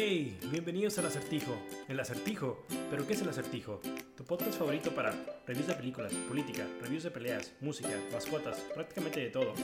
Hey, bienvenidos al acertijo. El acertijo. ¿Pero qué es el acertijo? Tu podcast favorito para reviews de películas, política, reviews de peleas, música, mascotas, prácticamente de todo.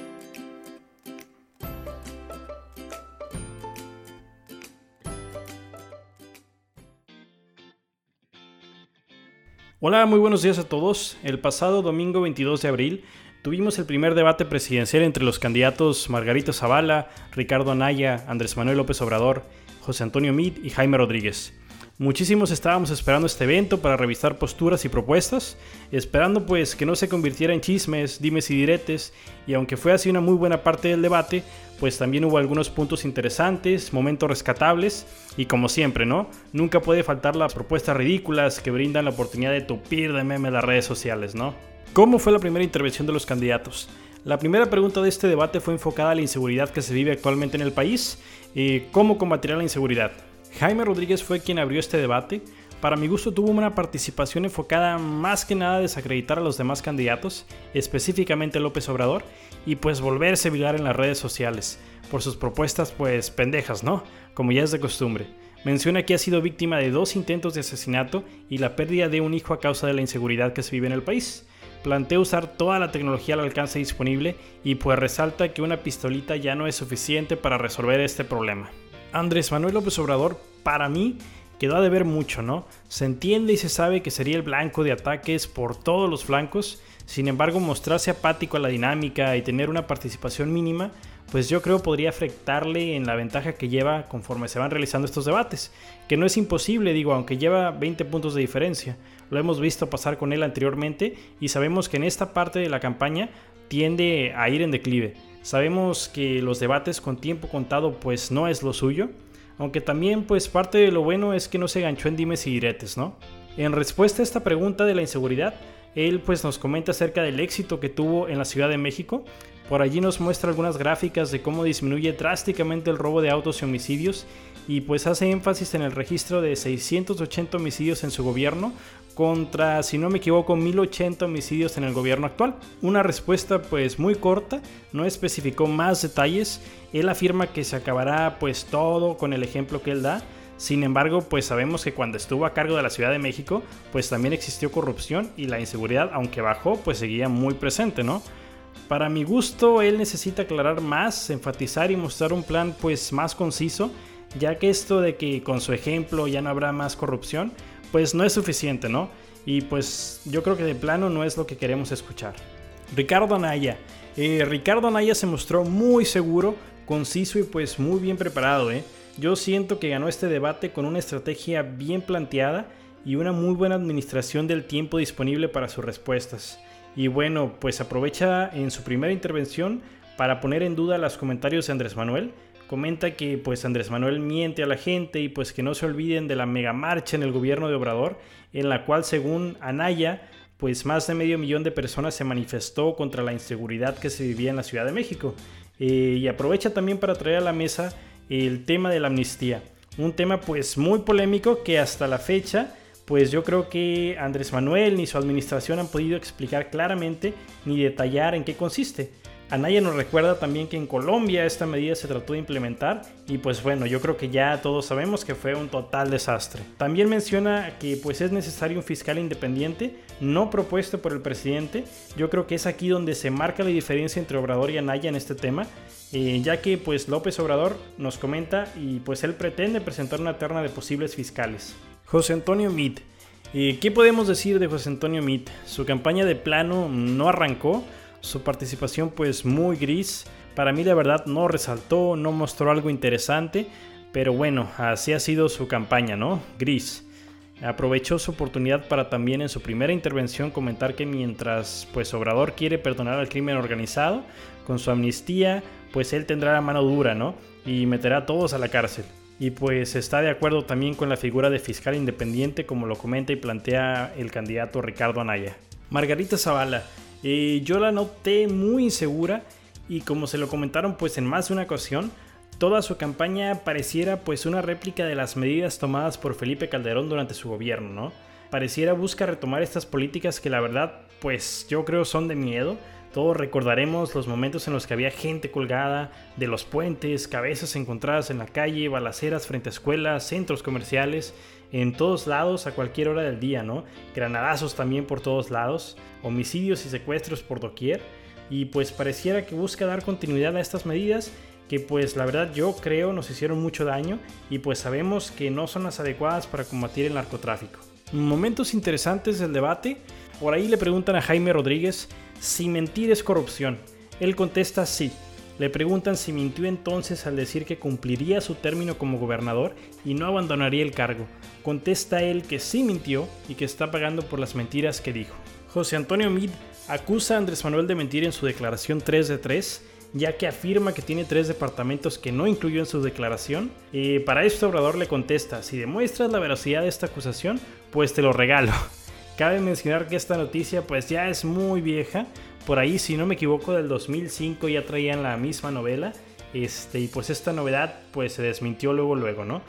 Hola, muy buenos días a todos. El pasado domingo 22 de abril tuvimos el primer debate presidencial entre los candidatos Margarita Zavala, Ricardo Anaya, Andrés Manuel López Obrador, José Antonio Meade y Jaime Rodríguez. Muchísimos estábamos esperando este evento para revisar posturas y propuestas, esperando pues que no se convirtiera en chismes, dimes y diretes, y aunque fue así una muy buena parte del debate, pues también hubo algunos puntos interesantes, momentos rescatables, y como siempre, ¿no? Nunca puede faltar las propuestas ridículas que brindan la oportunidad de tupir de meme las redes sociales, ¿no? ¿Cómo fue la primera intervención de los candidatos? La primera pregunta de este debate fue enfocada a la inseguridad que se vive actualmente en el país y cómo combatir la inseguridad. Jaime Rodríguez fue quien abrió este debate. Para mi gusto tuvo una participación enfocada más que nada a desacreditar a los demás candidatos, específicamente López Obrador, y pues volverse viral en las redes sociales, por sus propuestas pues pendejas, ¿no? Como ya es de costumbre. Menciona que ha sido víctima de dos intentos de asesinato y la pérdida de un hijo a causa de la inseguridad que se vive en el país plantea usar toda la tecnología al alcance disponible y pues resalta que una pistolita ya no es suficiente para resolver este problema. Andrés Manuel López Obrador, para mí, quedó a deber mucho, ¿no? Se entiende y se sabe que sería el blanco de ataques por todos los flancos, sin embargo mostrarse apático a la dinámica y tener una participación mínima, pues yo creo podría afectarle en la ventaja que lleva conforme se van realizando estos debates, que no es imposible, digo, aunque lleva 20 puntos de diferencia. Lo hemos visto pasar con él anteriormente y sabemos que en esta parte de la campaña tiende a ir en declive. Sabemos que los debates con tiempo contado pues no es lo suyo, aunque también pues parte de lo bueno es que no se ganchó en dimes y diretes, ¿no? En respuesta a esta pregunta de la inseguridad, él pues nos comenta acerca del éxito que tuvo en la Ciudad de México. Por allí nos muestra algunas gráficas de cómo disminuye drásticamente el robo de autos y homicidios y pues hace énfasis en el registro de 680 homicidios en su gobierno contra, si no me equivoco, 1080 homicidios en el gobierno actual. Una respuesta pues muy corta, no especificó más detalles. Él afirma que se acabará pues todo con el ejemplo que él da. Sin embargo, pues sabemos que cuando estuvo a cargo de la Ciudad de México, pues también existió corrupción y la inseguridad, aunque bajó, pues seguía muy presente, ¿no? Para mi gusto, él necesita aclarar más, enfatizar y mostrar un plan pues más conciso, ya que esto de que con su ejemplo ya no habrá más corrupción, pues no es suficiente, ¿no? Y pues yo creo que de plano no es lo que queremos escuchar. Ricardo Anaya. Eh, Ricardo Anaya se mostró muy seguro, conciso y pues muy bien preparado, ¿eh? Yo siento que ganó este debate con una estrategia bien planteada y una muy buena administración del tiempo disponible para sus respuestas. Y bueno, pues aprovecha en su primera intervención para poner en duda los comentarios de Andrés Manuel, comenta que pues Andrés Manuel miente a la gente y pues que no se olviden de la mega marcha en el gobierno de Obrador, en la cual según Anaya, pues más de medio millón de personas se manifestó contra la inseguridad que se vivía en la Ciudad de México. Eh, y aprovecha también para traer a la mesa el tema de la amnistía, un tema pues muy polémico que hasta la fecha pues yo creo que Andrés Manuel ni su administración han podido explicar claramente ni detallar en qué consiste. Anaya nos recuerda también que en Colombia esta medida se trató de implementar y pues bueno, yo creo que ya todos sabemos que fue un total desastre. También menciona que pues es necesario un fiscal independiente, no propuesto por el presidente. Yo creo que es aquí donde se marca la diferencia entre Obrador y Anaya en este tema, eh, ya que pues López Obrador nos comenta y pues él pretende presentar una terna de posibles fiscales. José Antonio Meade. ¿Qué podemos decir de José Antonio Meade? Su campaña de plano no arrancó su participación pues muy gris. Para mí la verdad no resaltó, no mostró algo interesante, pero bueno, así ha sido su campaña, ¿no? Gris. Aprovechó su oportunidad para también en su primera intervención comentar que mientras pues Obrador quiere perdonar al crimen organizado, con su amnistía, pues él tendrá la mano dura, ¿no? Y meterá a todos a la cárcel. Y pues está de acuerdo también con la figura de fiscal independiente como lo comenta y plantea el candidato Ricardo Anaya. Margarita Zavala, eh, yo la noté muy insegura y como se lo comentaron pues en más de una ocasión, toda su campaña pareciera pues una réplica de las medidas tomadas por Felipe Calderón durante su gobierno, ¿no? Pareciera busca retomar estas políticas que la verdad pues yo creo son de miedo, Todos recordaremos los momentos en los que había gente colgada de los puentes, cabezas encontradas en la calle, balaceras frente a escuelas, centros comerciales, en todos lados a cualquier hora del día, ¿no? Granadazos también por todos lados, homicidios y secuestros por doquier. Y pues pareciera que busca dar continuidad a estas medidas que pues la verdad yo creo nos hicieron mucho daño y pues sabemos que no son las adecuadas para combatir el narcotráfico. Momentos interesantes del debate. Por ahí le preguntan a Jaime Rodríguez si mentir es corrupción. Él contesta sí. Le preguntan si mintió entonces al decir que cumpliría su término como gobernador y no abandonaría el cargo. Contesta él que sí mintió y que está pagando por las mentiras que dijo. José Antonio Mid acusa a Andrés Manuel de mentir en su declaración 3 de 3 ya que afirma que tiene tres departamentos que no incluyó en su declaración. Y para esto Obrador le contesta, si demuestras la veracidad de esta acusación, pues te lo regalo. Cabe mencionar que esta noticia pues ya es muy vieja, por ahí si no me equivoco del 2005 ya traían la misma novela, este, y pues esta novedad pues se desmintió luego luego, ¿no?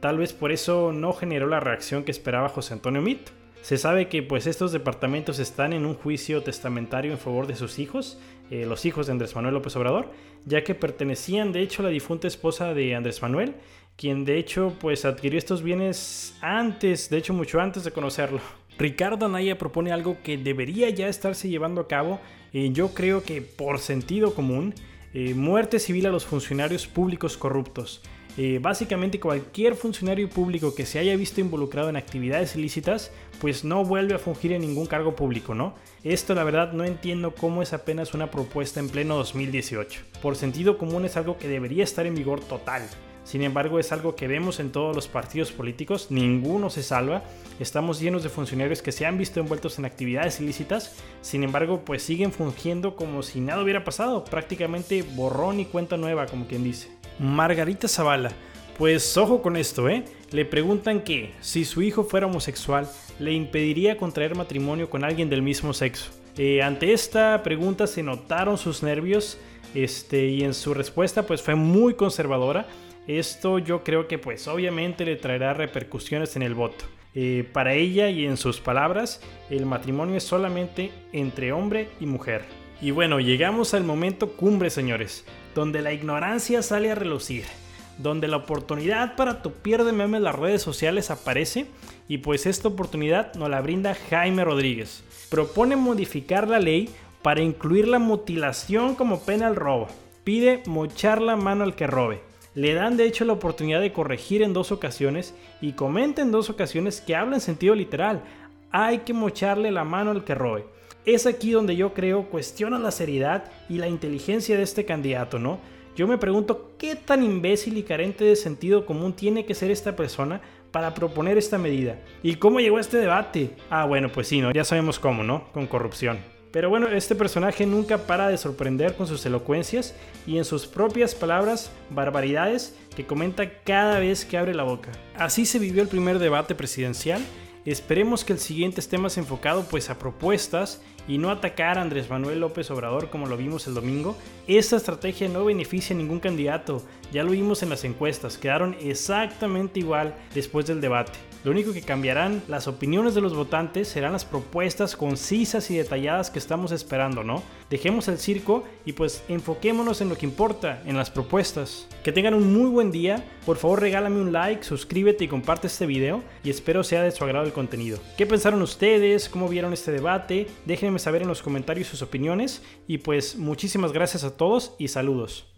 Tal vez por eso no generó la reacción que esperaba José Antonio Mit. Se sabe que pues estos departamentos están en un juicio testamentario en favor de sus hijos, eh, los hijos de Andrés Manuel López Obrador, ya que pertenecían de hecho a la difunta esposa de Andrés Manuel, quien de hecho pues adquirió estos bienes antes, de hecho mucho antes de conocerlo. Ricardo Anaya propone algo que debería ya estarse llevando a cabo, eh, yo creo que por sentido común, eh, muerte civil a los funcionarios públicos corruptos. Eh, básicamente cualquier funcionario público que se haya visto involucrado en actividades ilícitas, pues no vuelve a fungir en ningún cargo público, ¿no? Esto la verdad no entiendo cómo es apenas una propuesta en pleno 2018. Por sentido común es algo que debería estar en vigor total. Sin embargo, es algo que vemos en todos los partidos políticos, ninguno se salva. Estamos llenos de funcionarios que se han visto envueltos en actividades ilícitas, sin embargo, pues siguen fungiendo como si nada hubiera pasado, prácticamente borrón y cuenta nueva, como quien dice. Margarita Zavala. Pues ojo con esto, ¿eh? Le preguntan que si su hijo fuera homosexual, le impediría contraer matrimonio con alguien del mismo sexo. Eh, ante esta pregunta se notaron sus nervios este, y en su respuesta pues fue muy conservadora. Esto yo creo que pues obviamente le traerá repercusiones en el voto. Eh, para ella y en sus palabras, el matrimonio es solamente entre hombre y mujer. Y bueno, llegamos al momento cumbre, señores donde la ignorancia sale a relucir, donde la oportunidad para tu de meme en las redes sociales aparece y pues esta oportunidad nos la brinda Jaime Rodríguez. Propone modificar la ley para incluir la mutilación como pena al robo. Pide mochar la mano al que robe. Le dan de hecho la oportunidad de corregir en dos ocasiones y comenta en dos ocasiones que habla en sentido literal. Hay que mocharle la mano al que robe es aquí donde yo creo cuestiona la seriedad y la inteligencia de este candidato, ¿no? Yo me pregunto qué tan imbécil y carente de sentido común tiene que ser esta persona para proponer esta medida. ¿Y cómo llegó a este debate? Ah, bueno, pues sí, ¿no? Ya sabemos cómo, ¿no? Con corrupción. Pero bueno, este personaje nunca para de sorprender con sus elocuencias y en sus propias palabras, barbaridades que comenta cada vez que abre la boca. Así se vivió el primer debate presidencial Esperemos que el siguiente esté más enfocado pues a propuestas y no atacar a Andrés Manuel López Obrador como lo vimos el domingo. Esta estrategia no beneficia a ningún candidato, ya lo vimos en las encuestas, quedaron exactamente igual después del debate. Lo único que cambiarán las opiniones de los votantes serán las propuestas concisas y detalladas que estamos esperando, ¿no? Dejemos el circo y pues enfoquémonos en lo que importa, en las propuestas. Que tengan un muy buen día, por favor regálame un like, suscríbete y comparte este video y espero sea de su agrado el contenido. ¿Qué pensaron ustedes? ¿Cómo vieron este debate? Déjenme saber en los comentarios sus opiniones y pues muchísimas gracias a todos y saludos.